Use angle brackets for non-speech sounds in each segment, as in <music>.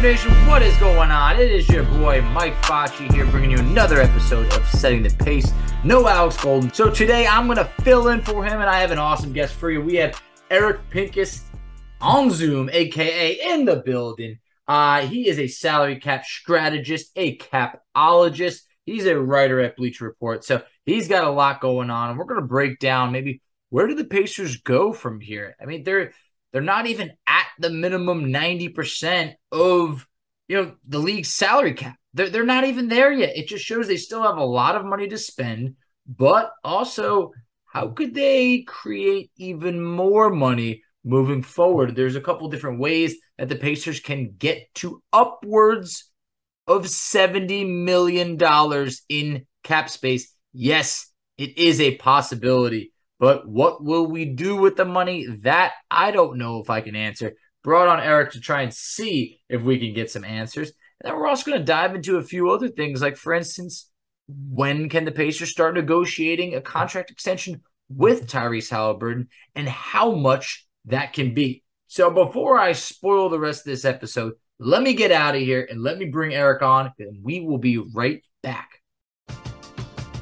Nation, what is going on? It is your boy Mike Facci here bringing you another episode of Setting the Pace. No Alex Golden. So today I'm going to fill in for him and I have an awesome guest for you. We have Eric Pincus on Zoom, aka in the building. Uh, he is a salary cap strategist, a capologist. He's a writer at Bleacher Report. So he's got a lot going on. And we're going to break down maybe where do the Pacers go from here? I mean, they're they're not even at the minimum 90% of you know the league's salary cap. They're, they're not even there yet. It just shows they still have a lot of money to spend, but also how could they create even more money moving forward? There's a couple different ways that the Pacers can get to upwards of $70 million in cap space. Yes, it is a possibility. But what will we do with the money? That I don't know if I can answer. Brought on Eric to try and see if we can get some answers. And then we're also going to dive into a few other things, like, for instance, when can the Pacers start negotiating a contract extension with Tyrese Haliburton and how much that can be? So before I spoil the rest of this episode, let me get out of here and let me bring Eric on, and we will be right back.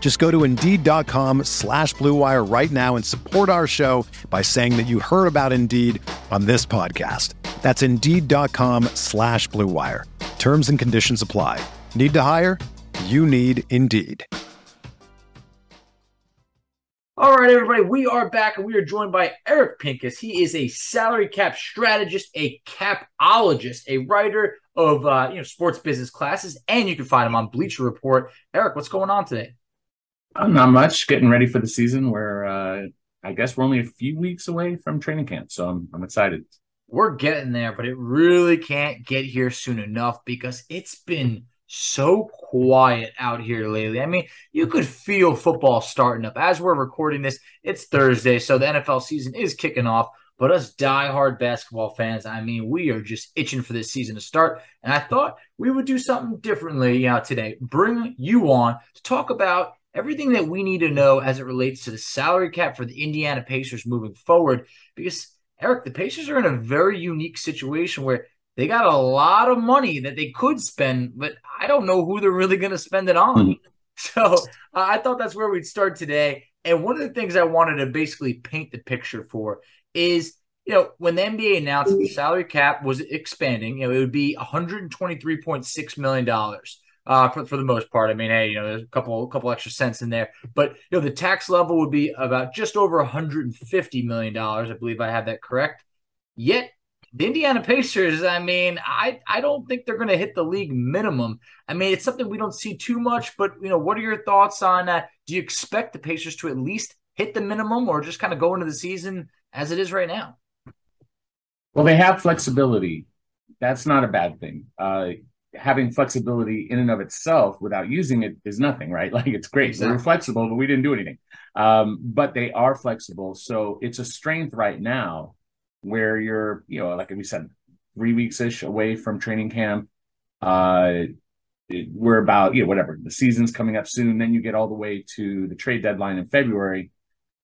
Just go to Indeed.com slash BlueWire right now and support our show by saying that you heard about Indeed on this podcast. That's Indeed.com slash BlueWire. Terms and conditions apply. Need to hire? You need Indeed. All right, everybody, we are back and we are joined by Eric Pincus. He is a salary cap strategist, a capologist, a writer of uh, you know sports business classes, and you can find him on Bleacher Report. Eric, what's going on today? Not much. Getting ready for the season. Where uh, I guess we're only a few weeks away from training camp, so I'm I'm excited. We're getting there, but it really can't get here soon enough because it's been so quiet out here lately. I mean, you could feel football starting up. As we're recording this, it's Thursday, so the NFL season is kicking off. But us diehard basketball fans, I mean, we are just itching for this season to start. And I thought we would do something differently uh, today. Bring you on to talk about everything that we need to know as it relates to the salary cap for the Indiana Pacers moving forward. Because, Eric, the Pacers are in a very unique situation where they got a lot of money that they could spend, but I don't know who they're really going to spend it on. Mm-hmm. <laughs> So uh, I thought that's where we'd start today. And one of the things I wanted to basically paint the picture for is you know, when the NBA announced that the salary cap was expanding, you know, it would be $123.6 million uh, for, for the most part. I mean, hey, you know, there's a couple couple extra cents in there, but you know, the tax level would be about just over 150 million dollars. I believe I have that correct. Yet the Indiana Pacers, I mean, I I don't think they're going to hit the league minimum. I mean, it's something we don't see too much, but you know, what are your thoughts on that? Do you expect the Pacers to at least hit the minimum, or just kind of go into the season as it is right now? Well, they have flexibility. That's not a bad thing. Uh, having flexibility in and of itself without using it is nothing, right? <laughs> Like it's great. Exactly. We're flexible, but we didn't do anything. Um, but they are flexible. So it's a strength right now where you're, you know, like we said, three weeks ish away from training camp. Uh, it, we're about, you know, whatever, the season's coming up soon. Then you get all the way to the trade deadline in February.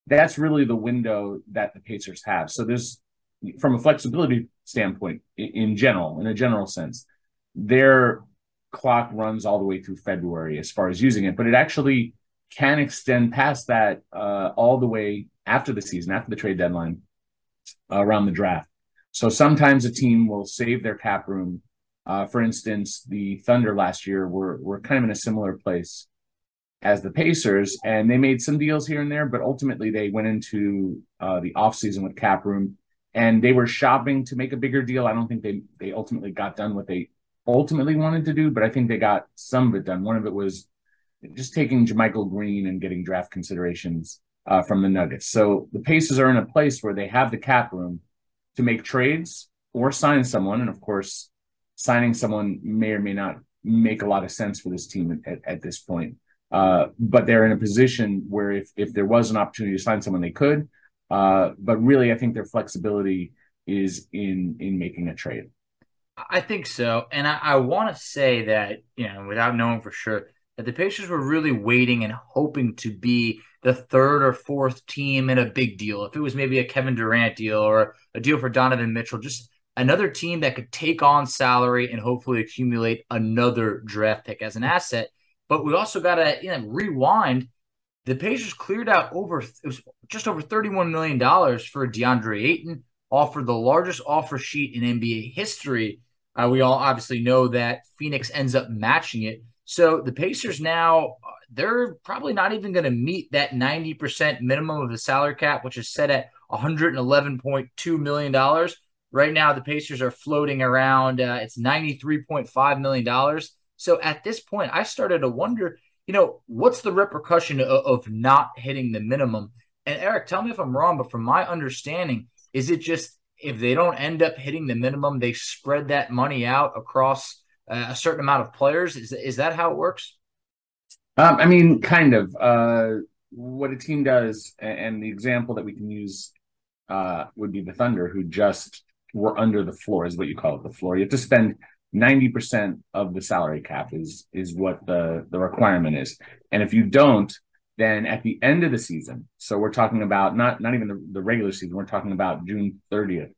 That's really the window that the Pacers have. So there's, from a flexibility standpoint, in, in general, in a general sense, their clock runs all the way through February as far as using it, but it actually can extend past that uh, all the way after the season, after the trade deadline, uh, around the draft. So sometimes a team will save their cap room. Uh, for instance, the Thunder last year were were kind of in a similar place as the Pacers, and they made some deals here and there, but ultimately they went into uh, the offseason with cap room and they were shopping to make a bigger deal. I don't think they they ultimately got done what they ultimately wanted to do, but I think they got some of it done. One of it was just taking JaMychal Green and getting draft considerations uh, from the Nuggets. So the Pacers are in a place where they have the cap room to make trades or sign someone. And of course, signing someone may or may not make a lot of sense for this team at, at this point. Uh, but they're in a position where if, if there was an opportunity to sign someone, they could. Uh, but really, I think their flexibility is in in making a trade. I think so. And I, I want to say that, you know, without knowing for sure, that the Pacers were really waiting and hoping to be the third or fourth team in a big deal. If it was maybe a Kevin Durant deal or a deal for Donovan Mitchell, just another team that could take on salary and hopefully accumulate another draft pick as an asset. But we also got to you know, rewind. The Pacers cleared out over it was just over $31 million for DeAndre Ayton, offered the largest offer sheet in NBA history uh, we all obviously know that Phoenix ends up matching it. So the Pacers now, they're probably not even going to meet that 90% minimum of the salary cap, which is set at $111.2 million. Right now, the Pacers are floating around, uh, it's $93.5 million. So at this point, I started to wonder, you know, what's the repercussion of, of not hitting the minimum? And Eric, tell me if I'm wrong, but from my understanding, is it just if they don't end up hitting the minimum, they spread that money out across uh, a certain amount of players. Is is that how it works? Um, I mean, kind of. Uh, what a team does, and the example that we can use uh, would be the Thunder, who just were under the floor, is what you call it, the floor. You have to spend ninety percent of the salary cap is is what the the requirement is, and if you don't, then at the end of the season, so we're talking about not not even the, the regular season, we're talking about June 30th.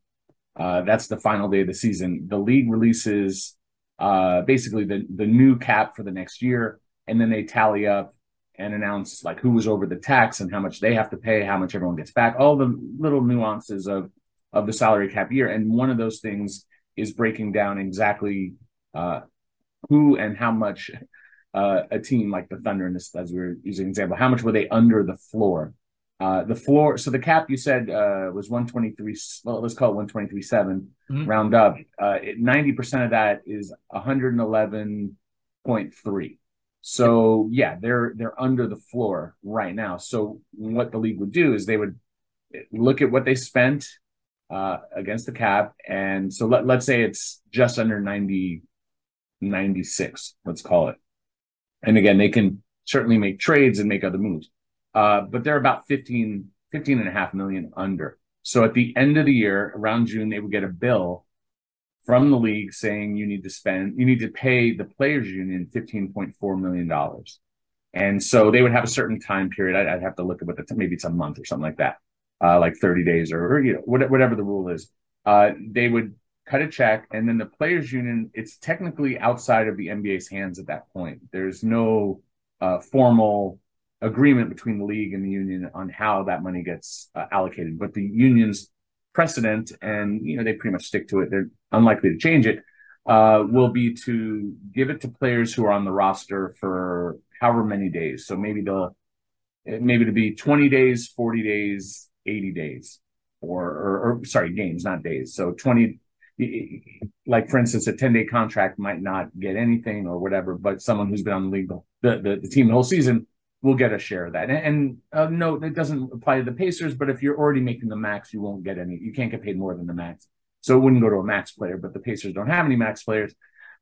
Uh, that's the final day of the season. The league releases uh, basically the the new cap for the next year, and then they tally up and announce like who was over the tax and how much they have to pay, how much everyone gets back, all the little nuances of of the salary cap year. And one of those things is breaking down exactly uh, who and how much uh, a team like the Thunder this, as we were using an example, how much were they under the floor? Uh, the floor, so the cap you said uh, was 123. Well, let's call it 123.7, mm-hmm. round up. Uh, 90% of that is 111.3. So yeah, they're they're under the floor right now. So what the league would do is they would look at what they spent uh, against the cap, and so let let's say it's just under 90 96, let's call it. And again, they can certainly make trades and make other moves. Uh, but they're about 15, 15 and a half million under. So at the end of the year, around June, they would get a bill from the league saying you need to spend, you need to pay the players union $15.4 million. And so they would have a certain time period. I'd, I'd have to look at what the, maybe it's a month or something like that, uh, like 30 days or, or, you know, whatever the rule is. Uh, they would cut a check and then the players union, it's technically outside of the NBA's hands at that point. There's no uh, formal agreement between the league and the union on how that money gets uh, allocated. But the union's precedent, and you know they pretty much stick to it. They're unlikely to change it. Uh, will be to give it to players who are on the roster for however many days. So maybe they'll maybe to be 20 days, 40 days, 80 days, or, or, or sorry, games, not days. So 20, like for instance, a 10 day contract might not get anything or whatever, but someone who's been on the league, the, the, the team the whole season will get a share of that. And, and uh, no, it doesn't apply to the Pacers, but if you're already making the max, you won't get any, you can't get paid more than the max. So it wouldn't go to a max player, but the Pacers don't have any max players.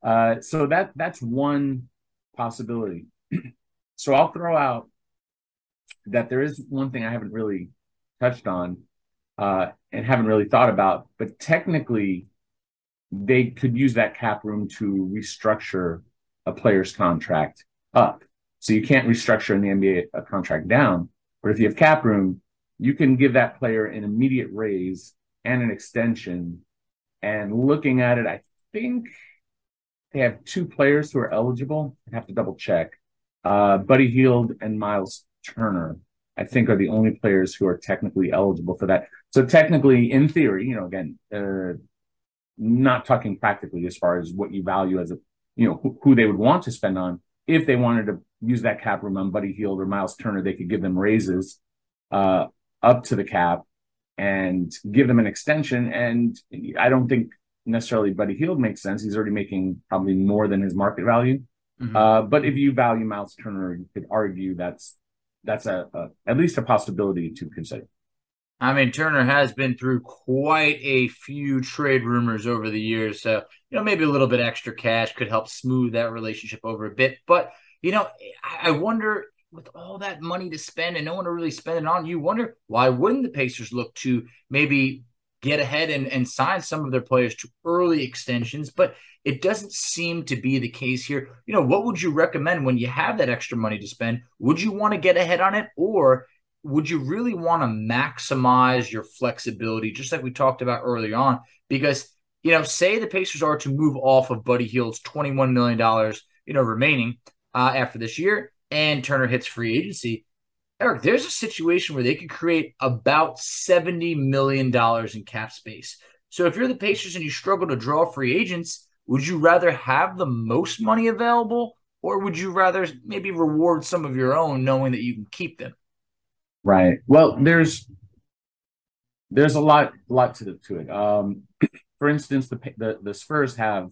Uh, so that that's one possibility. <clears throat> so I'll throw out that there is one thing I haven't really touched on uh, and haven't really thought about, but technically they could use that cap room to restructure a player's contract up. So you can't restructure in the NBA a contract down, but if you have cap room, you can give that player an immediate raise and an extension. And looking at it, I think they have two players who are eligible. I have to double check. Uh, Buddy Hield and Myles Turner, I think, are the only players who are technically eligible for that. So technically, in theory, you know, again, uh, not talking practically as far as what you value as a, you know, who, who, they would want to spend on. If they wanted to use that cap room on Buddy Hield or Myles Turner, they could give them raises uh, up to the cap and give them an extension. And I don't think necessarily Buddy Hield makes sense. He's already making probably more than his market value. Mm-hmm. Uh, but if you value Miles Turner, you could argue that's that's a, a at least a possibility to consider. I mean, Turner has been through quite a few trade rumors over the years. So, you know, maybe a little bit extra cash could help smooth that relationship over a bit. But, you know, I wonder with all that money to spend and no one to really spend it on, you wonder why wouldn't the Pacers look to maybe get ahead and, and sign some of their players to early extensions? But it doesn't seem to be the case here. You know, what would you recommend when you have that extra money to spend? Would you want to get ahead on it or would you really want to maximize your flexibility, just like we talked about early on? Because, you know, say the Pacers are to move off of Buddy Hield's $21 million, you know, remaining uh, after this year, and Turner hits free agency. Eric, there's a situation where they could create about $70 million in cap space. So if you're the Pacers and you struggle to draw free agents, would you rather have the most money available or would you rather maybe reward some of your own knowing that you can keep them? Right. Well, there's there's a lot lot to to it. Um, for instance, the, the the Spurs have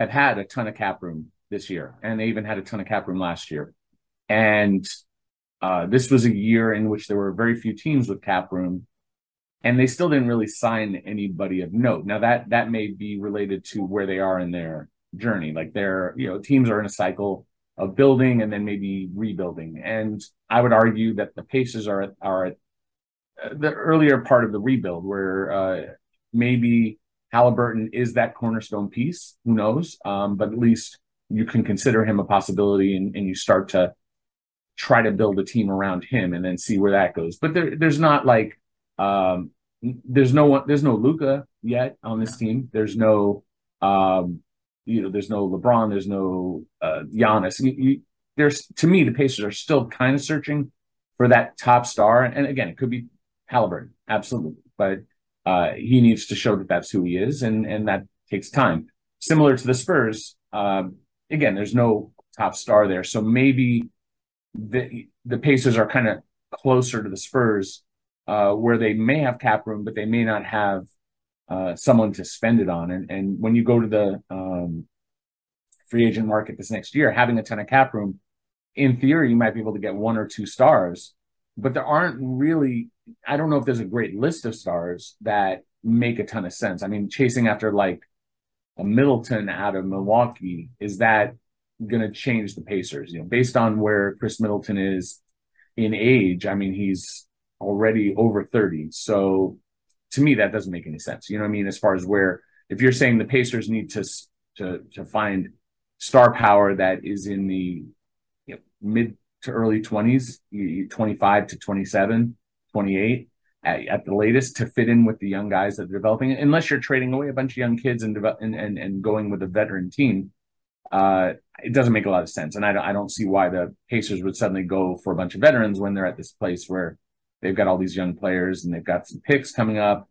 have had a ton of cap room this year, and they even had a ton of cap room last year. And uh, this was a year in which there were very few teams with cap room, and they still didn't really sign anybody of note. Now that that may be related to where they are in their journey. Like they're you know teams are in a cycle of building and then maybe rebuilding. And I would argue that the Pacers are at, are at the earlier part of the rebuild where uh, maybe Haliburton is that cornerstone piece. Who knows? Um, but at least you can consider him a possibility and, and you start to try to build a team around him and then see where that goes. But there, there's not like um, there's no one there's no Luka yet on this team. There's no um, you know, there's no LeBron, there's no uh, Giannis. You, you, there's to me, the Pacers are still kind of searching for that top star. And again, it could be Haliburton, absolutely, but uh, he needs to show that that's who he is, and and that takes time. Similar to the Spurs, uh, again, there's no top star there, so maybe the the Pacers are kind of closer to the Spurs, uh, where they may have cap room, but they may not have uh, someone to spend it on. And and when you go to the um, free agent market this next year, having a ton of cap room, in theory, you might be able to get one or two stars, but there aren't really. I don't know if there's a great list of stars that make a ton of sense. I mean, chasing after like a Middleton out of Milwaukee, is that going to change the Pacers? You know, based on where Khris Middleton is in age, I mean, he's already over 30. So to me, that doesn't make any sense. You know what I mean? As far as where, if you're saying the Pacers need to to to find star power that is in the you know, mid to early 20s, 25 to 27, 28 at, at, the latest to fit in with the young guys that are developing, unless you're trading away a bunch of young kids and, and, and, and going with a veteran team. Uh, it doesn't make a lot of sense. And I don't, I don't see why the Pacers would suddenly go for a bunch of veterans when they're at this place where they've got all these young players and they've got some picks coming up,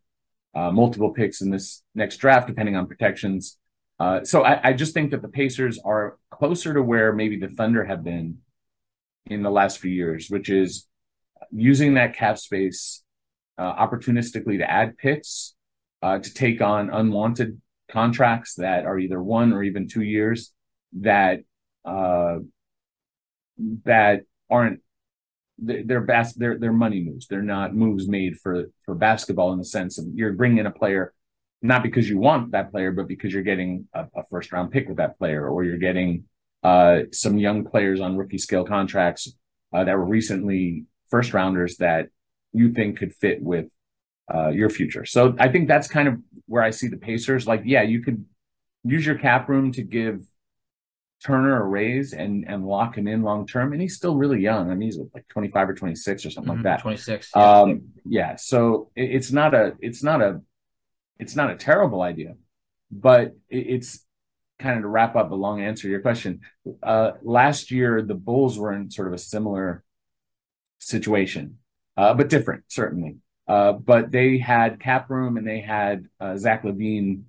uh, multiple picks in this next draft, depending on protections. Uh, so I, I, just think that the Pacers are closer to where maybe the Thunder have been in the last few years, which is using that cap space uh, opportunistically to add picks, uh, to take on unwanted contracts that are either one or even two years that uh, that aren't they're bas- they're they're money moves. They're not moves made for for basketball in the sense of you're bringing in a player not because you want that player, but because you're getting a, a first round pick with that player, or you're getting uh, some young players on rookie scale contracts uh, that were recently first rounders that you think could fit with uh, your future. So I think that's kind of where I see the Pacers. Like, yeah, you could use your cap room to give Turner a raise and and lock him in long term, and he's still really young. I mean, he's like 25 or 26 or something mm-hmm, like that. 26. Yeah. Um, yeah. So it, it's not a it's not a it's not a terrible idea, but it, it's kind of to wrap up a long answer to your question. Uh, last year, the Bulls were in sort of a similar situation, uh, but different certainly. Uh, but they had cap room and they had uh, Zach LaVine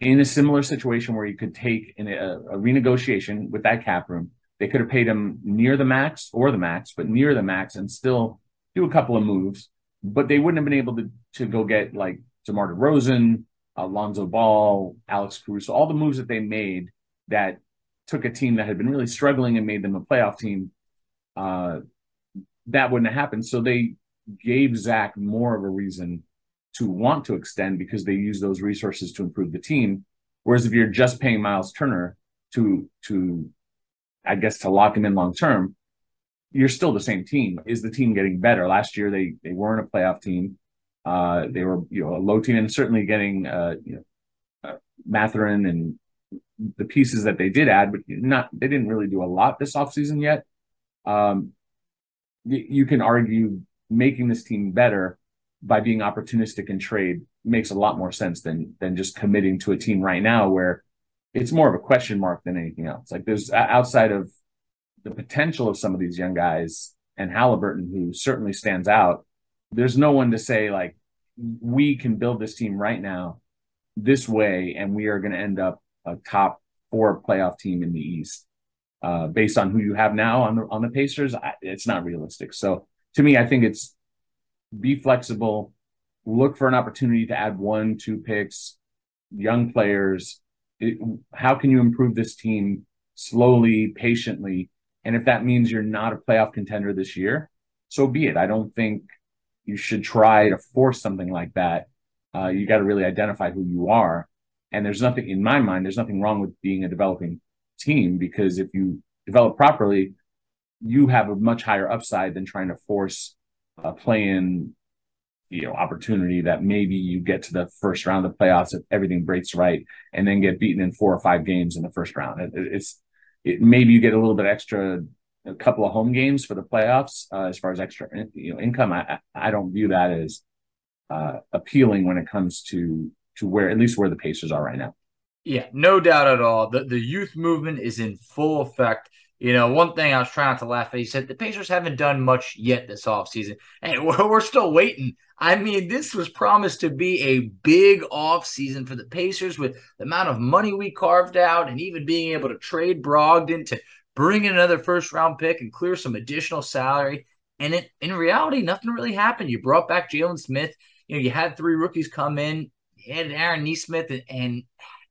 in a similar situation where you could take in a, a, renegotiation with that cap room. They could have paid him near the max or the max, but near the max and still do a couple of moves. But they wouldn't have been able to to go get like DeMar DeRozan, Alonzo Ball, Alex Caruso, all the moves that they made that took a team that had been really struggling and made them a playoff team. Uh, that wouldn't have happened. So they gave Zach more of a reason to want to extend because they use those resources to improve the team. Whereas if you're just paying Myles Turner to to I guess to lock him in long term, you're still the same team. Is the team getting better? Last year they they weren't a playoff team. Uh, they were you know a low team and certainly getting uh, you know uh, Mathurin and the pieces that they did add, but not they didn't really do a lot this offseason yet. Um, you can argue making this team better by being opportunistic in trade makes a lot more sense than than just committing to a team right now where it's more of a question mark than anything else. Like there's outside of the potential of some of these young guys and Haliburton, who certainly stands out. There's no one to say like we can build this team right now this way, and we are going to end up a top four playoff team in the East. Uh, based on who you have now on the on the Pacers, I, it's not realistic. So to me, I think it's be flexible, look for an opportunity to add one, two picks, young players. It, how can you improve this team slowly, patiently? And if that means you're not a playoff contender this year, so be it. I don't think you should try to force something like that. Uh, you got to really identify who you are. And there's nothing in my mind, there's nothing wrong with being a developing team because if you develop properly, you have a much higher upside than trying to force a play-in, you know, opportunity that maybe you get to the first round of playoffs if everything breaks right, and then get beaten in four or five games in the first round. It, it's it, maybe you get a little bit extra, a couple of home games for the playoffs uh, as far as extra you know income. I I don't view that as uh, appealing when it comes to to where at least where the Pacers are right now. Yeah, no doubt at all. The the youth movement is in full effect. You know, one thing I was trying to laugh at, he said the Pacers haven't done much yet this offseason. Hey, <laughs> we're, still waiting. I mean, this was promised to be a big offseason for the Pacers with the amount of money we carved out and even being able to trade Brogdon to bring in another first round pick and clear some additional salary. And it, in reality, nothing really happened. You brought back Jalen Smith. You know, you had three rookies come in. You Aaron Nesmith and, and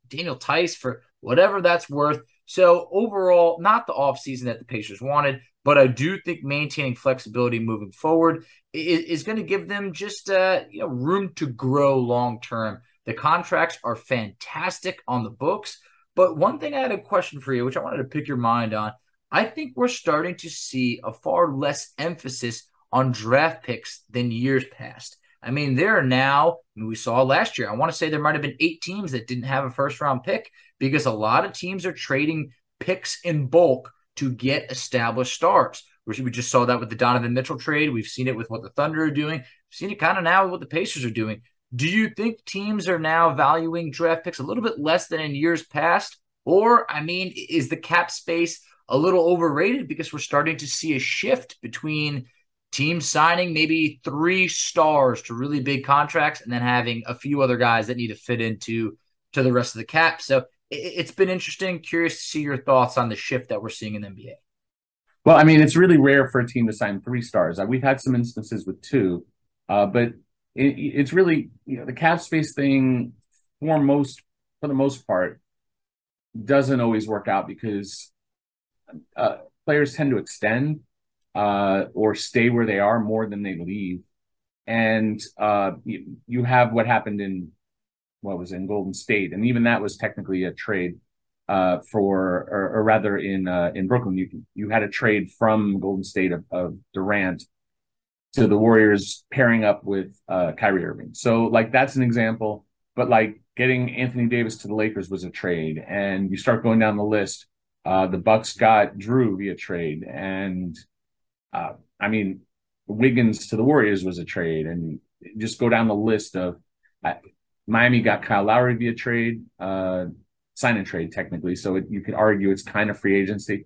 Daniel Theis for whatever that's worth. So overall, not the offseason that the Pacers wanted, but I do think maintaining flexibility moving forward is, is going to give them just uh, you know room to grow long term. The contracts are fantastic on the books. But one thing I had a question for you, which I wanted to pick your mind on. I think we're starting to see a far less emphasis on draft picks than years past. I mean, there are now, I mean, we saw last year, I want to say there might have been eight teams that didn't have a first round pick because a lot of teams are trading picks in bulk to get established stars. We just saw that with the Donovan Mitchell trade. We've seen it with what the Thunder are doing. We've seen it kind of now with what the Pacers are doing. Do you think teams are now valuing draft picks a little bit less than in years past? Or, I mean, is the cap space a little overrated because we're starting to see a shift between teams signing maybe three stars to really big contracts and then having a few other guys that need to fit into to the rest of the cap. So it's been interesting. Curious to see your thoughts on the shift that we're seeing in the NBA. Well, I mean, it's really rare for a team to sign three stars. Uh, we've had some instances with two, uh, but it, it's really you know the cap space thing for most for the most part doesn't always work out because uh, players tend to extend uh, or stay where they are more than they leave, and uh, you, you have what happened in what was in Golden State, and even that was technically a trade uh, for, or, or, rather in uh, in Brooklyn, you you had a trade from Golden State of, of Durant to the Warriors pairing up with uh, Kyrie Irving. So like that's an example. But like getting Anthony Davis to the Lakers was a trade, and you start going down the list. Uh, the Bucks got Jrue via trade, and uh, I mean Wiggins to the Warriors was a trade, and just go down the list of uh, Miami got Kyle Lowry via trade. Uh, sign and trade technically. So it, you could argue it's kind of free agency.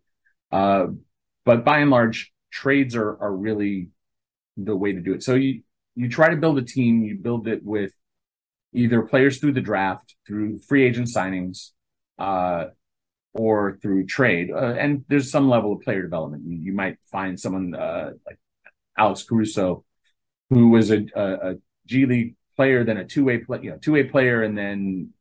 Uh, but by and large, trades are are really the way to do it. So you you try to build a team, you build it with either players through the draft, through free agent signings, uh, or through trade. Uh, and there's some level of player development. You, you might find someone uh, like Alex Caruso, who was a, a, a G League player, then a two way play, you know, two way player, and then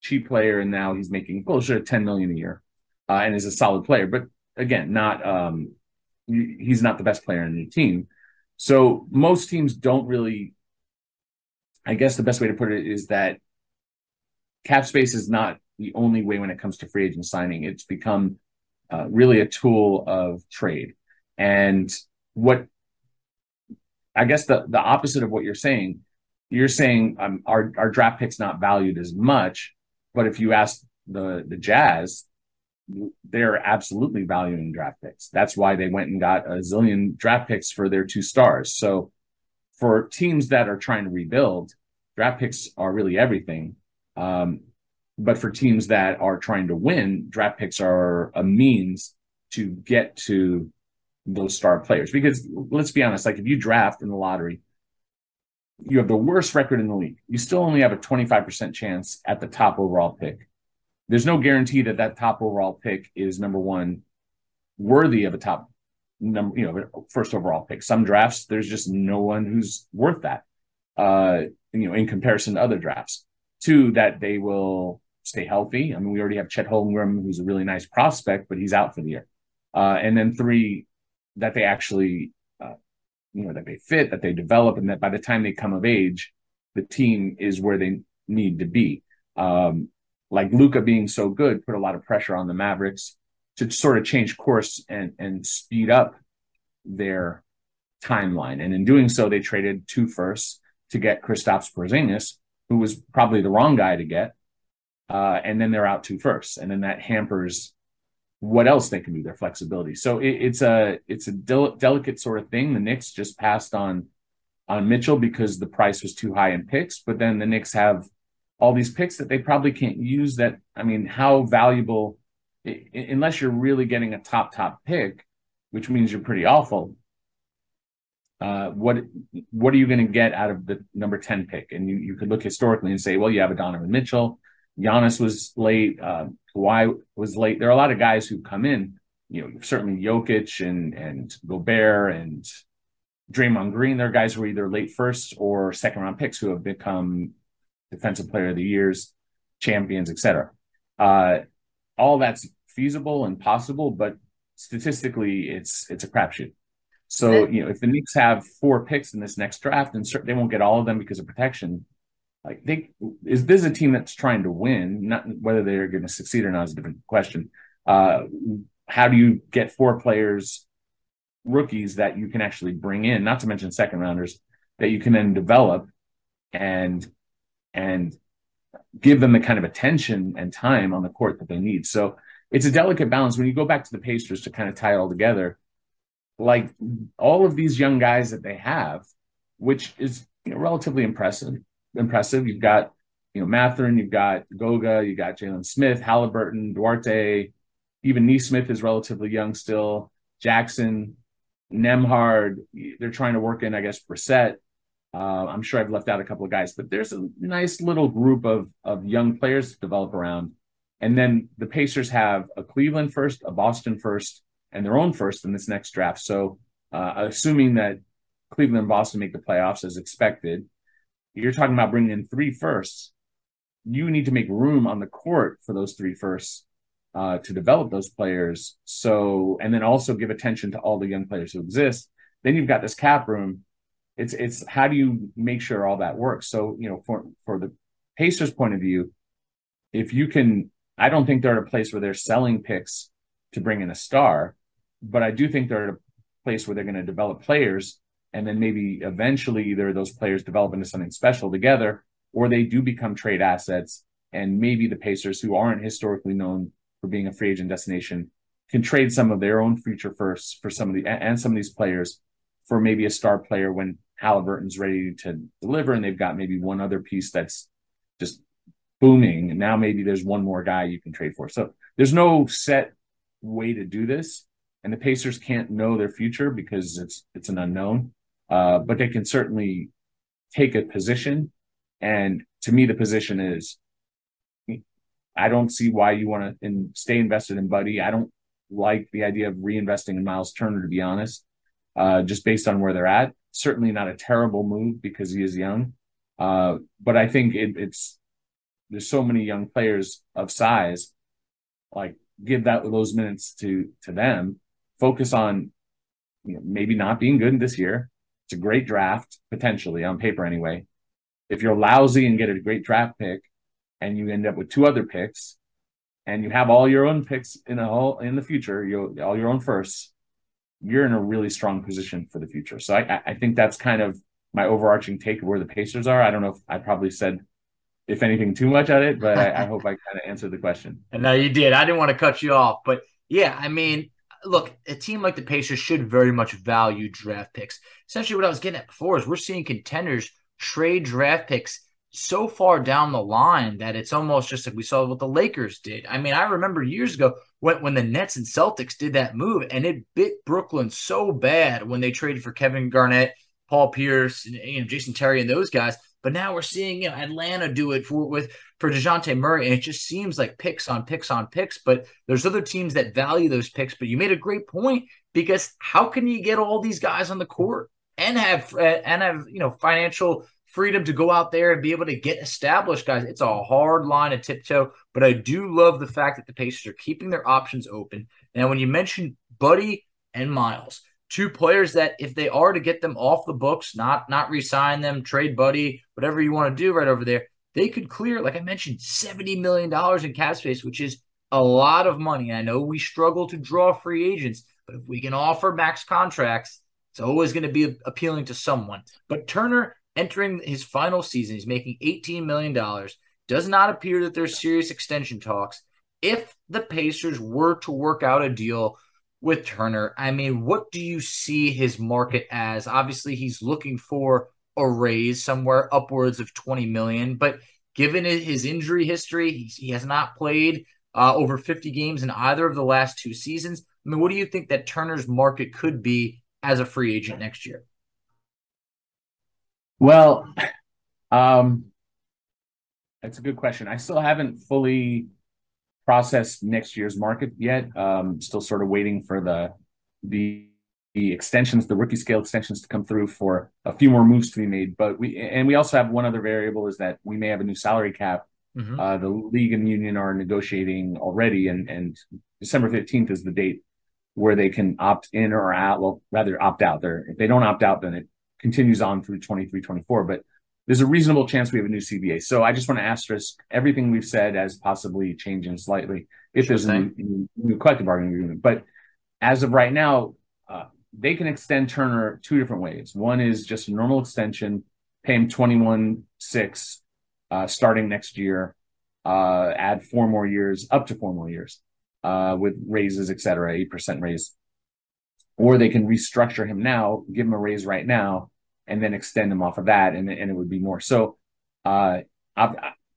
cheap player, and now he's making closer to 10 million a year, uh, and is a solid player. But again, not um, he's not the best player in the team. So most teams don't really. I guess the best way to put it is that cap space is not the only way when it comes to free agent signing. It's become uh, really a tool of trade, and what I guess the the opposite of what you're saying. You're saying um, our our draft picks not valued as much but if you ask the the Jazz, they're absolutely valuing draft picks. That's why they went and got a zillion draft picks for their two stars. So for teams that are trying to rebuild, draft picks are really everything. Um, but for teams that are trying to win, draft picks are a means to get to those star players. Because let's be honest, like if you draft in the lottery you have the worst record in the league. You still only have a 25% chance at the top overall pick. There's no guarantee that that top overall pick is number one, worthy of a top number, you know, first overall pick. Some drafts, there's just no one who's worth that, uh, you know, in comparison to other drafts. Two, that they will stay healthy. I mean, we already have Chet Holmgren, who's a really nice prospect, but he's out for the year. Uh, and then three, that they actually you know that they fit, that they develop, and that by the time they come of age, the team is where they need to be. Um, like Luka being so good put a lot of pressure on the Mavericks to sort of change course and and speed up their timeline. And in doing so, they traded two firsts to get Kristaps Porzingis, who was probably the wrong guy to get. Uh, and then they're out two firsts, and then that hampers what else they can do, their flexibility. So it, it's a it's a del- delicate sort of thing. The Knicks just passed on on Mitchell because the price was too high in picks, but then the Knicks have all these picks that they probably can't use. That I mean, how valuable? Unless you're really getting a top top pick, which means you're pretty awful. Uh, what what are you going to get out of the number ten pick? And you you could look historically and say, well, you have a Donovan Mitchell, Giannis was late. Uh, Kawhi was late. There are a lot of guys who come in. You know, certainly Jokic and and Gobert and Draymond Green. There are guys who are either late first or second round picks who have become defensive player of the years, champions, etc. Uh, all that's feasible and possible, but statistically, it's it's a crapshoot. So you know, if the Knicks have four picks in this next draft, and they won't get all of them because of protection, like they is this a team that's trying to win? Not whether they're going to succeed or not is a different question. Uh, how do you get four players, rookies that you can actually bring in? Not to mention second rounders that you can then develop and and give them the kind of attention and time on the court that they need. So it's a delicate balance when you go back to the Pacers to kind of tie it all together. Like all of these young guys that they have, which is you know, relatively impressive impressive. You've got, you know, Mathurin, you've got Goga, you got Jalen Smith, Haliburton, Duarte, even Nesmith is relatively young still. Jackson, Nembhard, they're trying to work in, I guess, Brissett. Uh, I'm sure I've left out a couple of guys, but there's a nice little group of of young players to develop around. And then the Pacers have a Cleveland first, a Boston first, and their own first in this next draft. So, uh, assuming that Cleveland and Boston make the playoffs as expected, you're talking about bringing in three firsts. You need to make room on the court for those three firsts uh, to develop those players. So, and then also give attention to all the young players who exist. Then you've got this cap room. It's it's how do you make sure all that works? So, you know, for for the Pacers' point of view, if you can, I don't think they're at a place where they're selling picks to bring in a star, but I do think they're at a place where they're going to develop players and then maybe eventually either those players develop into something special together or they do become trade assets and maybe the Pacers who aren't historically known for being a free agent destination can trade some of their own future first for some of the and some of these players for maybe a star player when Haliburton's ready to deliver and they've got maybe one other piece that's just booming and now maybe there's one more guy you can trade for. So there's no set way to do this and the Pacers can't know their future because it's it's an unknown. Uh, but they can certainly take a position. And to me, the position is I don't see why you want to in, stay invested in Buddy. I don't like the idea of reinvesting in Myles Turner, to be honest, uh, just based on where they're at. Certainly not a terrible move because he is young. Uh, but I think it, it's there's so many young players of size, like give that those minutes to to them. Focus on you know, maybe not being good this year, it's a great draft, potentially on paper anyway. If you're lousy and get a great draft pick and you end up with two other picks and you have all your own picks in a whole in the future, you all your own firsts, you're in a really strong position for the future. So I, I think that's kind of my overarching take of where the Pacers are. I don't know if I probably said if anything too much at it, but I, I hope I kind of answered the question. And <laughs> no, you did. I didn't want to cut you off, but yeah, I mean, look, a team like the Pacers should very much value draft picks. Essentially, what I was getting at before is we're seeing contenders trade draft picks so far down the line that it's almost just like we saw what the Lakers did. I mean, I remember years ago when, when the Nets and Celtics did that move, and it bit Brooklyn so bad when they traded for Kevin Garnett, Paul Pierce, and, you know, Jason Terry, and those guys. But now we're seeing you know Atlanta do it for with for Dejounte Murray, and it just seems like picks on picks on picks. But there's other teams that value those picks. But you made a great point because how can you get all these guys on the court and have and have you know financial freedom to go out there and be able to get established guys? It's a hard line to tiptoe, but I do love the fact that the Pacers are keeping their options open. Now, when you mentioned Buddy and Myles two players that if they are to get them off the books, not not resign them, trade buddy, whatever you want to do right over there, they could clear, like I mentioned, $70 million in cap space, which is a lot of money. I know we struggle to draw free agents, but if we can offer max contracts, it's always going to be appealing to someone. But Turner entering his final season, he's making $18 million. Does not appear that there's serious extension talks. If the Pacers were to work out a deal with Turner. I mean, what do you see his market as? Obviously, he's looking for a raise somewhere upwards of 20 million, but given his injury history, he has not played uh, over 50 games in either of the last two seasons. I mean, what do you think that Turner's market could be as a free agent next year? Well, um, that's a good question. I still haven't fully processed next year's market yet. Um, still sort of waiting for the the the extensions, the rookie scale extensions to come through for a few more moves to be made. But we and we also have one other variable is that we may have a new salary cap. Mm-hmm. Uh, the league and union are negotiating already, and and December fifteenth is the date where they can opt in or out. Well, rather opt out. There, if they don't opt out, then it continues on through 23, 24. But there's a reasonable chance we have a new CBA. So I just want to asterisk everything we've said as possibly changing slightly if there's a new, new, collective bargaining agreement. But as of right now, uh, they can extend Turner two different ways. One is just a normal extension, pay him 21 6 uh, starting next year, uh, add four more years, up to four more years uh, with raises, et cetera, 8% raise. Or they can restructure him now, give him a raise right now, and then extend him off of that, and, and it would be more. So, uh,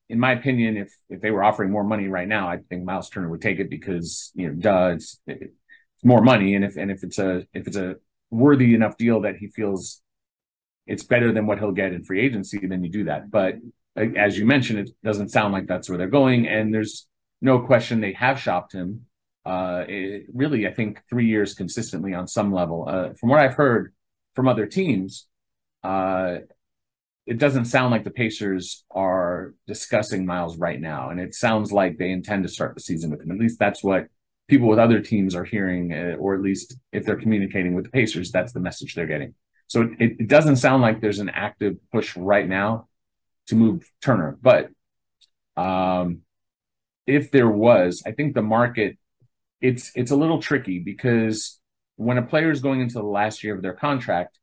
in my opinion, if if they were offering more money right now, I think Myles Turner would take it because you know, duh, it's, it's more money, and if and if it's a if it's a worthy enough deal that he feels it's better than what he'll get in free agency, then you do that. But as you mentioned, it doesn't sound like that's where they're going, and there's no question they have shopped him. Uh, it, really, I think three years consistently on some level. Uh, from what I've heard from other teams, uh, it doesn't sound like the Pacers are discussing Myles right now, and it sounds like they intend to start the season with him. At least that's what people with other teams are hearing, uh, or at least if they're communicating with the Pacers, that's the message they're getting. So it, it doesn't sound like there's an active push right now to move Turner, but um, if there was, I think the market it's it's a little tricky because when a player is going into the last year of their contract,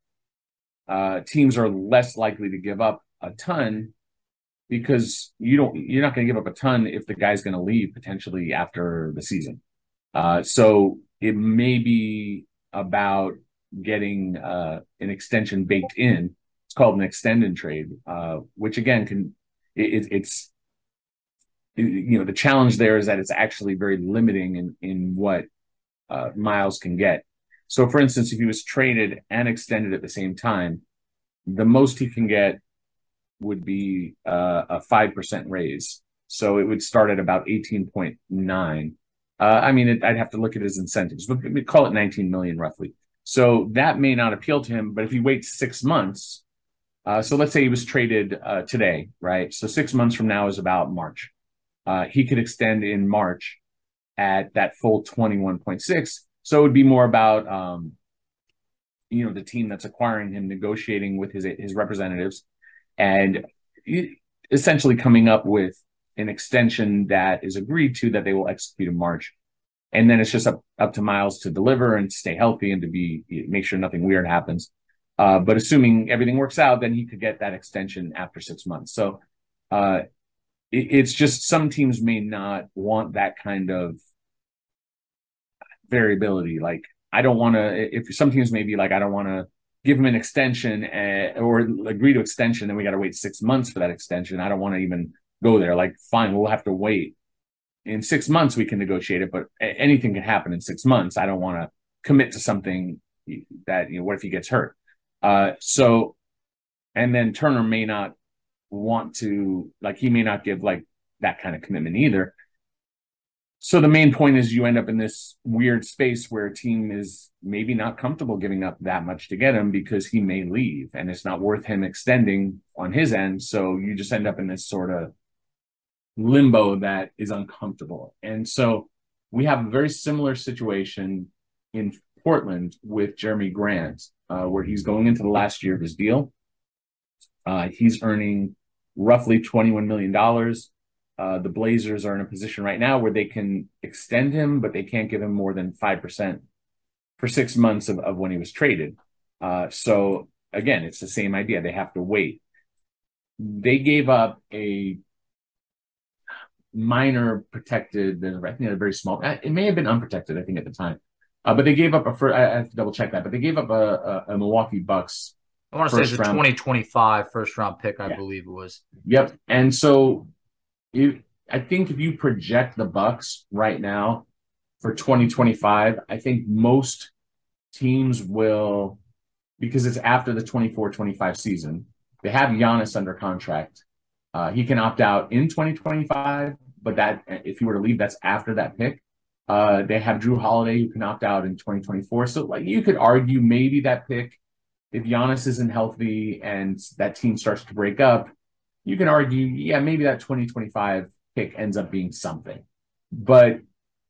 uh, teams are less likely to give up a ton because you don't you're not going to give up a ton if the guy's going to leave potentially after the season. Uh, so it may be about getting uh, an extension baked in. It's called an extend and trade, uh, which again can it, it's you know the challenge there is that it's actually very limiting in in what uh, Myles can get. So, for instance, if he was traded and extended at the same time, the most he can get would be uh, a five percent raise. So it would start at about eighteen point nine. Uh, I mean, it, I'd have to look at his incentives, but we call it nineteen million roughly. So that may not appeal to him. But if he waits six months, uh, so let's say he was traded uh, today, right? So six months from now is about March uh, he could extend in March at that full 21.6. So it would be more about, um, you know, the team that's acquiring him negotiating with his his representatives and essentially coming up with an extension that is agreed to that they will execute in March. And then it's just up, up to Myles to deliver and stay healthy and to be make sure nothing weird happens. Uh, but assuming everything works out, then he could get that extension after six months. So uh, it's just some teams may not want that kind of variability. Like I don't want to. If some teams may be like, I don't want to give them an extension uh, or agree to extension, then we got to wait six months for that extension. I don't want to even go there. Like, fine, we'll have to wait. In six months, we can negotiate it, but anything can happen in six months. I don't want to commit to something that you know. What if he gets hurt? Uh, so, and then Turner may not want to like he may not give like that kind of commitment either. So the main point is you end up in this weird space where a team is maybe not comfortable giving up that much to get him because he may leave and it's not worth him extending on his end. So you just end up in this sort of limbo that is uncomfortable. And so we have a very similar situation in Portland with Jerami Grant, uh, where he's going into the last year of his deal. Uh, he's earning roughly $21 million. Uh, the Blazers are in a position right now where they can extend him, but they can't give him more than 5% for six months of, of when he was traded. Uh, so again, it's the same idea. They have to wait. They gave up a minor protected, I think a very small, uh, it may have been unprotected, I think at the time. Uh, but they gave up a first, I have to double check that, but they gave up a, a, a Milwaukee Bucks I want to say it's a 2025 first round pick, I yeah. believe it was. Yep. And so you, I think if you project the Bucks right now for 2025, I think most teams will, because it's after the 24 25 season, they have Giannis under contract. Uh, he can opt out in 2025, but that if you were to leave, that's after that pick. Uh, they have Jrue Holiday who can opt out in 2024. So like you could argue maybe that pick if Giannis isn't healthy and that team starts to break up, you can argue, yeah, maybe that 2025 pick ends up being something. But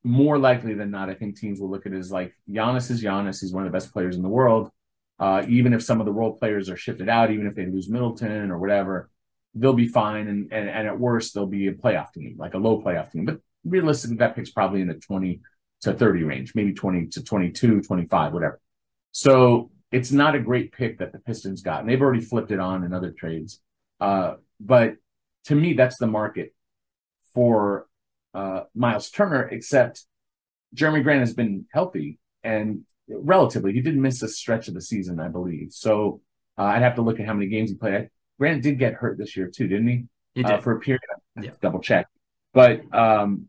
more likely than not, I think teams will look at it as like Giannis is Giannis. He's one of the best players in the world. Uh, even if some of the role players are shifted out, even if they lose Middleton or whatever, they'll be fine, and, and and at worst they'll be a playoff team, like a low playoff team. But realistically, that pick's probably in the 20 to 30 range, maybe 20 to 22, 25, whatever. So it's not a great pick that the Pistons got, and they've already flipped it on in other trades. Uh, but to me, that's the market for uh, Myles Turner, except Jerami Grant has been healthy and relatively. He did miss a stretch of the season, I believe. So uh, I'd have to look at how many games he played. Grant did get hurt this year too, didn't he? He uh, did. for a period. Yeah. Double check. But um,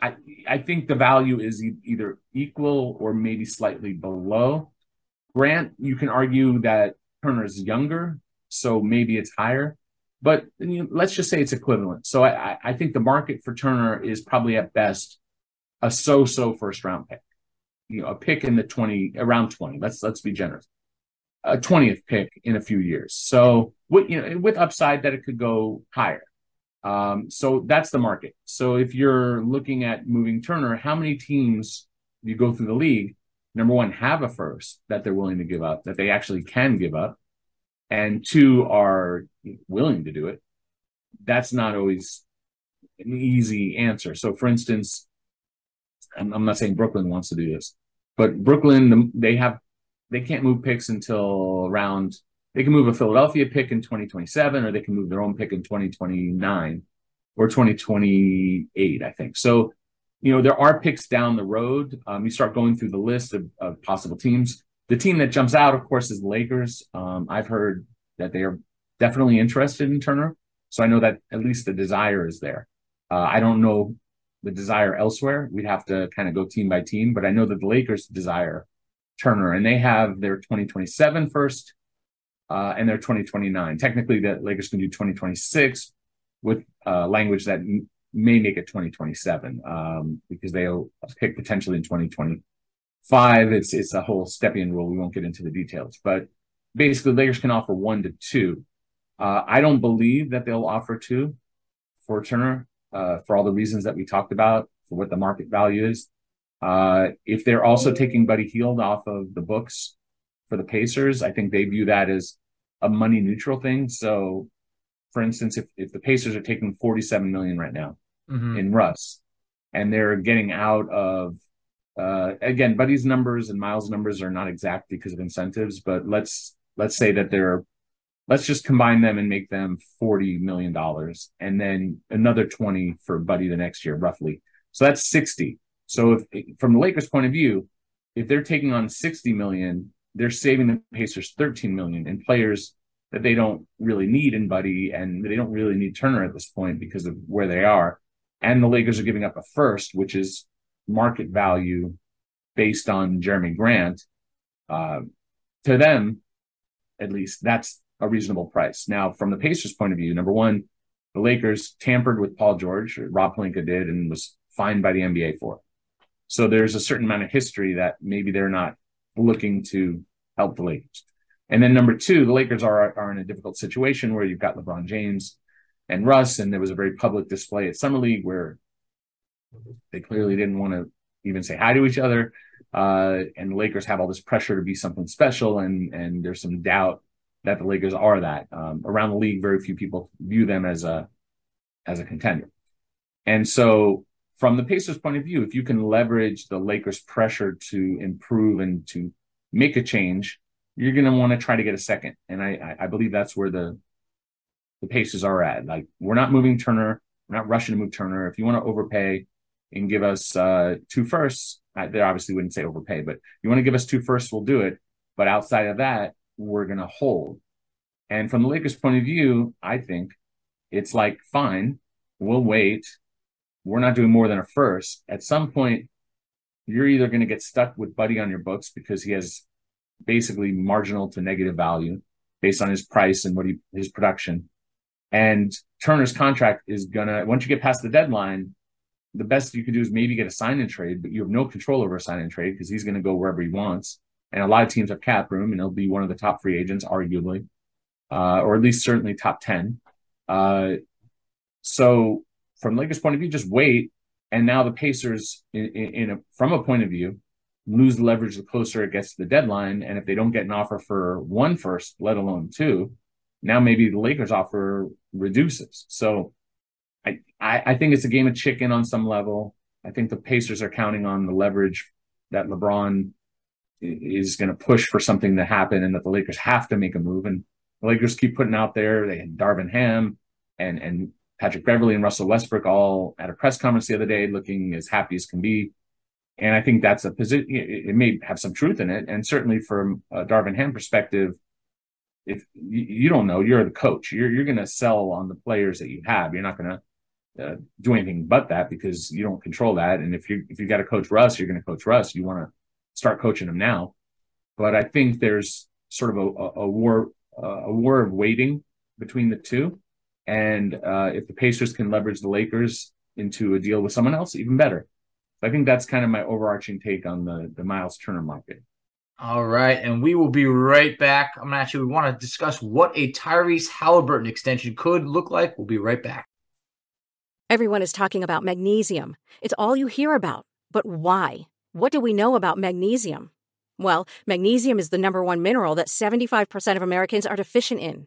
I I think the value is e- either equal or maybe slightly below. Grant, you can argue that Turner is younger, so maybe it's higher. But you know, let's just say it's equivalent. So I, I- I think the market for Turner is probably at best a so-so first round pick. You know, a pick in the 20 around 20. Let's let's be generous. A 20th pick in a few years. So with you know with upside that it could go higher. Um, so that's the market. So if you're looking at moving Turner, how many teams you go through the league, number one, have a first that they're willing to give up, that they actually can give up, and two are willing to do it. That's not always an easy answer. So for instance, I'm, I'm not saying Brooklyn wants to do this, but Brooklyn, they have, they can't move picks until around they can move a Philadelphia pick in 2027, or they can move their own pick in 2029 or 2028, I think. So, you know, there are picks down the road. Um, you start going through the list of, of, possible teams. The team that jumps out, of course, is Lakers. Um, I've heard that they are definitely interested in Turner. So I know that at least the desire is there. Uh, I don't know the desire elsewhere. We'd have to kind of go team by team, but I know that the Lakers desire Turner and they have their 2027 first uh, and they're 2029. Technically, the Lakers can do 2026 with uh, language that may make it 2027 um, because they'll pick potentially in 2025. It's it's a whole Stepien rule. We won't get into the details, but basically, Lakers can offer one to two. Uh, I don't believe that they'll offer two for Turner uh, for all the reasons that we talked about for what the market value is. Uh, if they're also taking Buddy Hield off of the books for the Pacers. I think they view that as a money neutral thing. So, for instance, if, if the Pacers are taking 47 million right now Mhm. in Russ and they're getting out of, uh, again, Buddy's numbers and Myles' numbers are not exact because of incentives, but let's, let's say that they're, let's just combine them and make them $40 million and then another 20 for Buddy the next year, roughly. So that's 60. So if, from the Lakers point of view, if they're taking on 60 million they're saving the Pacers 13 million in players that they don't really need in Buddy and they don't really need Turner at this point because of where they are. And the Lakers are giving up a first, which is market value based on Jerami Grant. Uh, to them, at least, that's a reasonable price. Now, from the Pacers' point of view, number one, the Lakers tampered with Paul George, Rob Pelinka did, and was fined by the NBA for it. So there's a certain amount of history that maybe they're not looking to help the Lakers. And then number two, the Lakers are are in a difficult situation where you've got LeBron James and Russ, and there was a very public display at Summer League where they clearly didn't want to even say hi to each other. Uh, and the Lakers have all this pressure to be something special, and and there's some doubt that the Lakers are that. Um, around the league, very few people view them as a as a contender. And so from the Pacers' point of view, if you can leverage the Lakers' pressure to improve and to make a change, you're going to want to try to get a second. And I, I believe that's where the the Pacers are at. Like we're not moving Turner, we're not rushing to move Turner. If you want to overpay and give us uh, two firsts, I, they obviously wouldn't say overpay, but you want to give us two firsts, we'll do it. But outside of that, we're going to hold. And from the Lakers' point of view, I think it's like fine, we'll wait we're not doing more than a first. At some point, you're either going to get stuck with Buddy on your books because he has basically marginal to negative value based on his price and what he his production. And Turner's contract is gonna once you get past the deadline, the best you can do is maybe get a sign and trade, but you have no control over a sign and trade because he's going to go wherever he wants. And a lot of teams have cap room, and he'll be one of the top free agents, arguably, uh, or at least certainly top ten. Uh, so from Lakers' point of view, just wait. And now the Pacers, in, in, a, from a point of view, lose leverage the closer it gets to the deadline. And if they don't get an offer for one first, let alone two, now maybe the Lakers offer reduces. So I, I, I think it's a game of chicken on some level. I think the Pacers are counting on the leverage that LeBron is going to push for something to happen and that the Lakers have to make a move. And the Lakers keep putting out there. They had Darvin Ham and, and Patrick Beverley and Russell Westbrook all at a press conference the other day looking as happy as can be. And I think that's a position, it may have some truth in it. And certainly from a Darvin Ham perspective, if you, don't know, you're the coach, you're, you're going to sell on the players that you have. You're not going to uh, do anything but that because you don't control that. And if you if you got to coach Russ, you're going to coach Russ. You want to start coaching him now. But I think there's sort of a, a war a war of waiting between the two. And uh, if the Pacers can leverage the Lakers into a deal with someone else, even better. I think that's kind of my overarching take on the the Myles Turner market. All right, and we will be right back. I'm actually we want to discuss what a Tyrese Haliburton extension could look like. We'll be right back. Everyone is talking about magnesium. It's all you hear about. But why? What do we know about magnesium? Well, magnesium is the number one mineral that 75% of Americans are deficient in.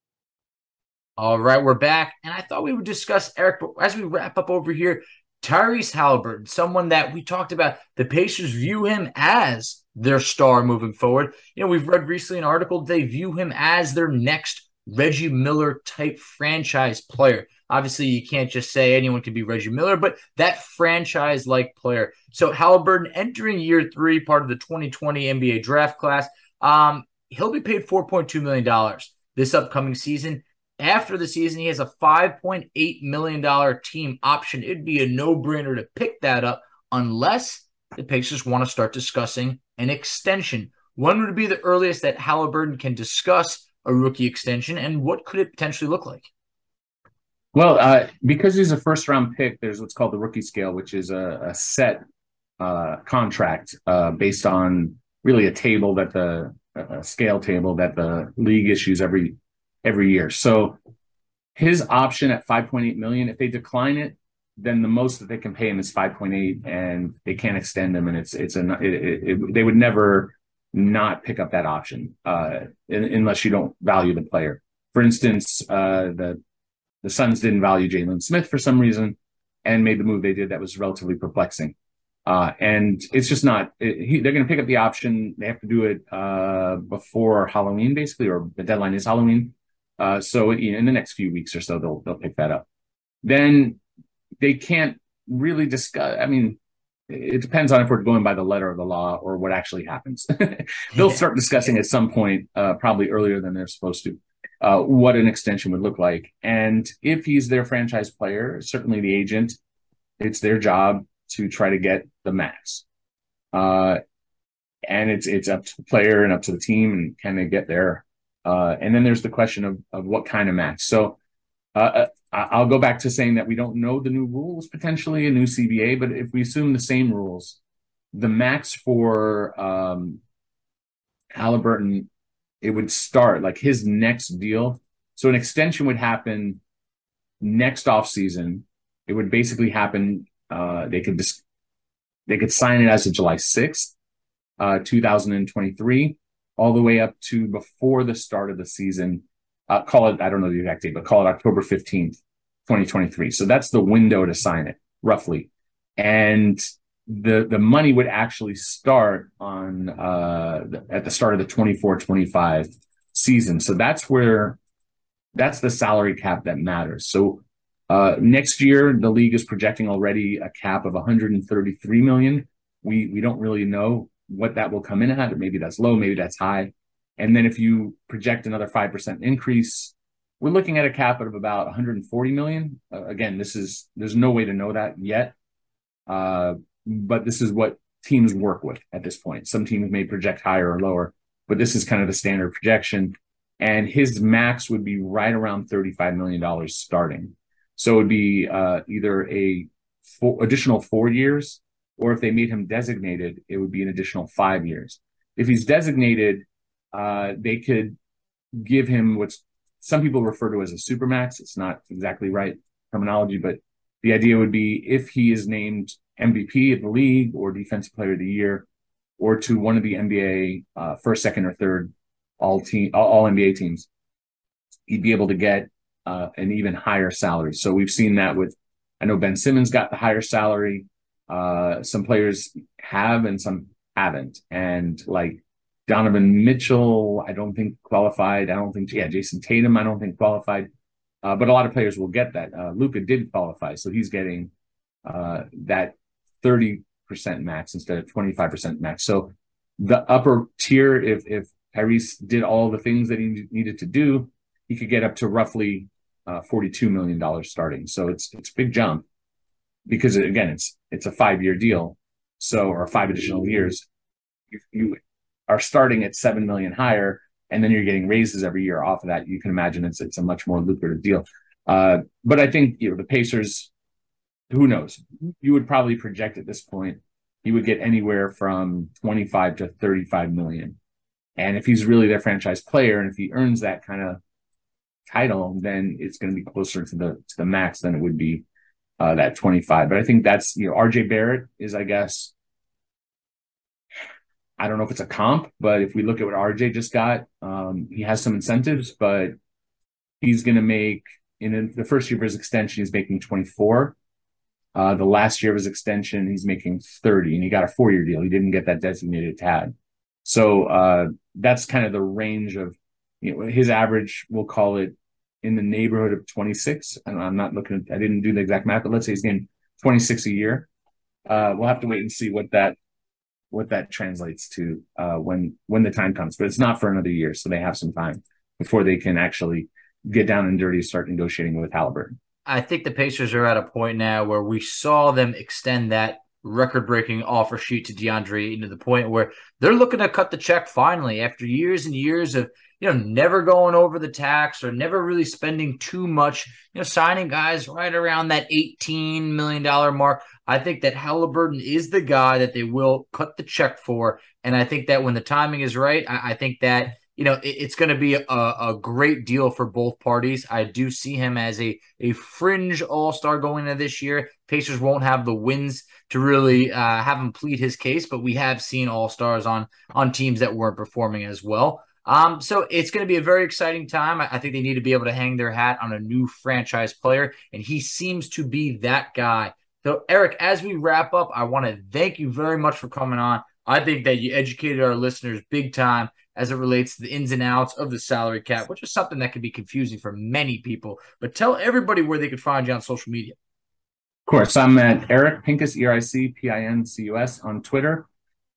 All right, we're back. And I thought we would discuss, Eric, but as we wrap up over here, Tyrese Haliburton, someone that we talked about, the Pacers view him as their star moving forward. You know, we've read recently an article, they view him as their next Reggie Miller type franchise player. Obviously, you can't just say anyone can be Reggie Miller, but that franchise like player. So Haliburton entering year three, part of the 2020 NBA draft class. Um, he'll be paid $4.2 million this upcoming season. After the season, he has a $5.8 million team option. It'd be a no brainer to pick that up unless the Pacers want to start discussing an extension. When would be the earliest that Haliburton can discuss a rookie extension, and what could it potentially look like? Well, uh, because he's a first round pick, there's what's called the rookie scale, which is a, a set uh, contract uh, based on really a table that the scale table that the league issues every every year. So his option at 5.8 million, if they decline it, then the most that they can pay him is 5.8, and they can't extend him, and it's it's a it, it, it, they would never not pick up that option uh, in, unless you don't value the player. For instance, uh, the the Suns didn't value Jalen Smith for some reason and made the move they did that was relatively perplexing. Uh, and it's just not. It, he, they're going to pick up the option. They have to do it uh, before Halloween, basically, or the deadline is Halloween. Uh, so in the next few weeks or so, they'll they'll pick that up. Then they can't really discuss. I mean, it depends on if we're going by the letter of the law or what actually happens. <laughs> They'll start discussing at some point, uh, probably earlier than they're supposed to, uh, what an extension would look like. And if he's their franchise player, certainly the agent, it's their job to try to get the max. Uh, and it's it's up to the player and up to the team and can they get there. Uh, and then there's the question of of what kind of max. So uh, uh I'll go back to saying that we don't know the new rules, potentially a new CBA, but if we assume the same rules, the max for um, Haliburton, it would start like his next deal. So an extension would happen next off season. It would basically happen. Uh, they could just they could sign it as of July sixth, uh, two thousand and twenty three, all the way up to before the start of the season uh, call it, I don't know the exact date, but call it October 15th, 2023. So that's the window to sign it roughly. And the, the money would actually start on, uh, at the start of the 24, 25 season. So that's where, that's the salary cap that matters. So, uh, next year, the league is projecting already a cap of 133 million. We, we don't really know what that will come in at. Or maybe that's low, maybe that's high. And then if you project another 5% increase, we're looking at a cap of about 140 million. Uh, again, this is there's no way to know that yet, uh, but this is what teams work with at this point. Some teams may project higher or lower, but this is kind of the standard projection. And his max would be right around 35 million dollars starting. So it would be uh, either a four, additional four years, or if they made him designated, it would be an additional five years. If he's designated, uh, they could give him what's some people refer to as a supermax. It's not exactly right terminology, but the idea would be if he is named MVP of the league or Defensive Player of the Year, or to one of the NBA uh, first, second, or third all team all, NBA teams, he'd be able to get uh, an even higher salary. So we've seen that with I know Ben Simmons got the higher salary. Uh, some players have and some haven't, and like Donovan Mitchell, I don't think qualified. I don't think, yeah, Jayson Tatum, I don't think qualified. Uh, but a lot of players will get that. Uh, Luka did qualify, so he's getting uh, that 30% max instead of 25% max. So the upper tier, if if Tyrese did all the things that he needed to do, he could get up to roughly uh, 42 million dollars starting. So it's it's a big jump because again, it's it's a five year deal, so or five additional years. You, you are starting at seven million higher, and then you're getting raises every year off of that. You can imagine it's it's a much more lucrative deal. Uh, but I think you know the Pacers. Who knows? You would probably project at this point he would get anywhere from 25 to 35 million. And if he's really their franchise player, and if he earns that kind of title, then it's going to be closer to the to the max than it would be uh, that 25. But I think that's you know RJ Barrett is I guess I don't know if it's a comp, but if we look at what RJ just got, um, he has some incentives, but he's going to make in the first year of his extension, he's making 24. Uh, the last year of his extension, he's making 30, and he got a four year deal. He didn't get that designated tag. So uh, that's kind of the range of you know, his average, we'll call it in the neighborhood of 26. And I'm not looking I didn't do the exact math, but let's say he's getting 26 a year. Uh, we'll have to wait and see what that what that translates to uh, when when the time comes. But it's not for another year, so they have some time before they can actually get down and dirty, start negotiating with Haliburton. I think the Pacers are at a point now where we saw them extend that record-breaking offer sheet to DeAndre Ayton to the point where they're looking to cut the check finally after years and years of you know never going over the tax or never really spending too much. You know, signing guys right around that eighteen million dollar mark. I think that Haliburton is the guy that they will cut the check for. And I think that when the timing is right, I, I think that, you know, it, it's going to be a, a, great deal for both parties. I do see him as a, a fringe all star going into this year. Pacers won't have the wins to really uh, have him plead his case, but we have seen all stars on on teams that weren't performing as well. Um, so it's going to be a very exciting time. I, I, think they need to be able to hang their hat on a new franchise player, and he seems to be that guy so, Eric, as we wrap up, I want to thank you very much for coming on. I think that you educated our listeners big time as it relates to the ins and outs of the salary cap, which is something that can be confusing for many people. But tell everybody where they could find you on social media. Of course, I'm at Eric Pincus, E R I C P I N C U S on Twitter.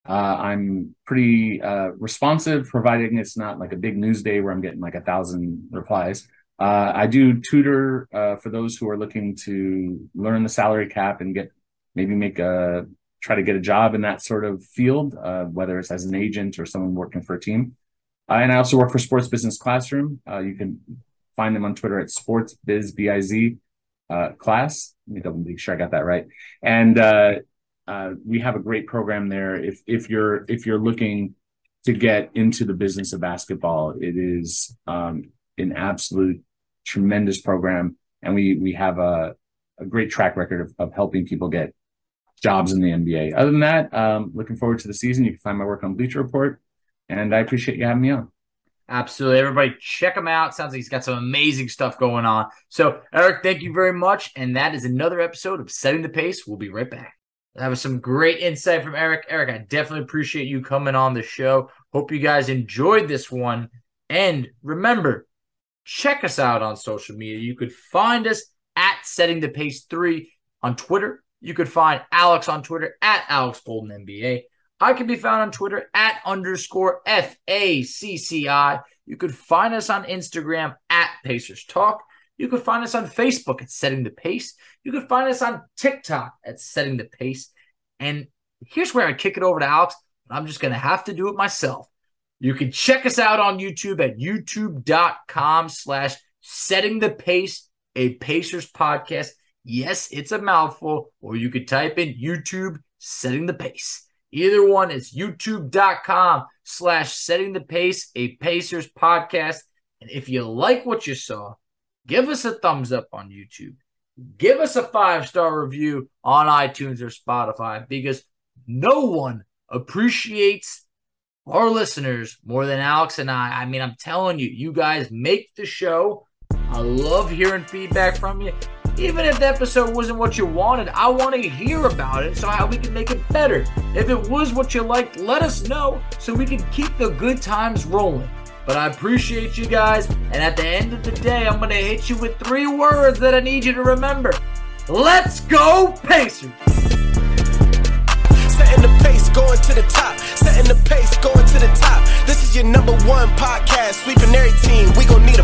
Uh, I'm pretty uh, responsive, providing it's not like a big news day where I'm getting like a thousand replies. Uh, I do tutor uh, for those who are looking to learn the salary cap and get maybe make a try to get a job in that sort of field, uh, whether it's as an agent or someone working for a team. Uh, and I also work for Sports Business Classroom. You can find them on Twitter at Sports Biz B I Z uh, class. Let me double make sure I got that right. And we have a great program there. If if you're if you're looking to get into the business of basketball, it is um, an absolute tremendous program, and we we have a, a great track record of, of helping people get jobs in the NBA. Other than that, um, looking forward to the season. You can find my work on Bleacher Report, and I appreciate you having me on. Absolutely. Everybody check him out. Sounds like he's got some amazing stuff going on. So, Eric, thank you very much. And that is another episode of Setting the Pace. We'll be right back. That was some great insight from Eric. Eric, I definitely appreciate you coming on the show. Hope you guys enjoyed this one. And remember, check us out on social media. You could find us at Setting the Pace 3 on Twitter. You could find Alex on Twitter at Alex Golden. I can be found on Twitter at underscore F A C C I. You could find us on Instagram at Pacers Talk. You could find us on Facebook at Setting the Pace. You could find us on TikTok at Setting the Pace. And here's where I kick it over to Alex. But I'm just going to have to do it myself. You can check us out on YouTube at youtube.com slash setting the pace, a Pacers podcast. Yes, it's a mouthful, or you could type in YouTube setting the pace. Either one is youtube.com slash setting the pace, a Pacers podcast. And if you like what you saw, give us a thumbs up on YouTube. Give us a five star review on iTunes or Spotify because no one appreciates our listeners more than Alex and I. I mean, I'm telling you, you guys make the show. I love hearing feedback from you. Even if the episode wasn't what you wanted, I want to hear about it so how we can make it better. If it was what you liked, let us know so we can keep the good times rolling. But I appreciate you guys, and at the end of the day, I'm going to hit you with three words that I need you to remember. Let's go, Pacers! Setting the pace, going to the top. Setting the pace, going to the top. This is your number one podcast. Sweeping every team. We gon' need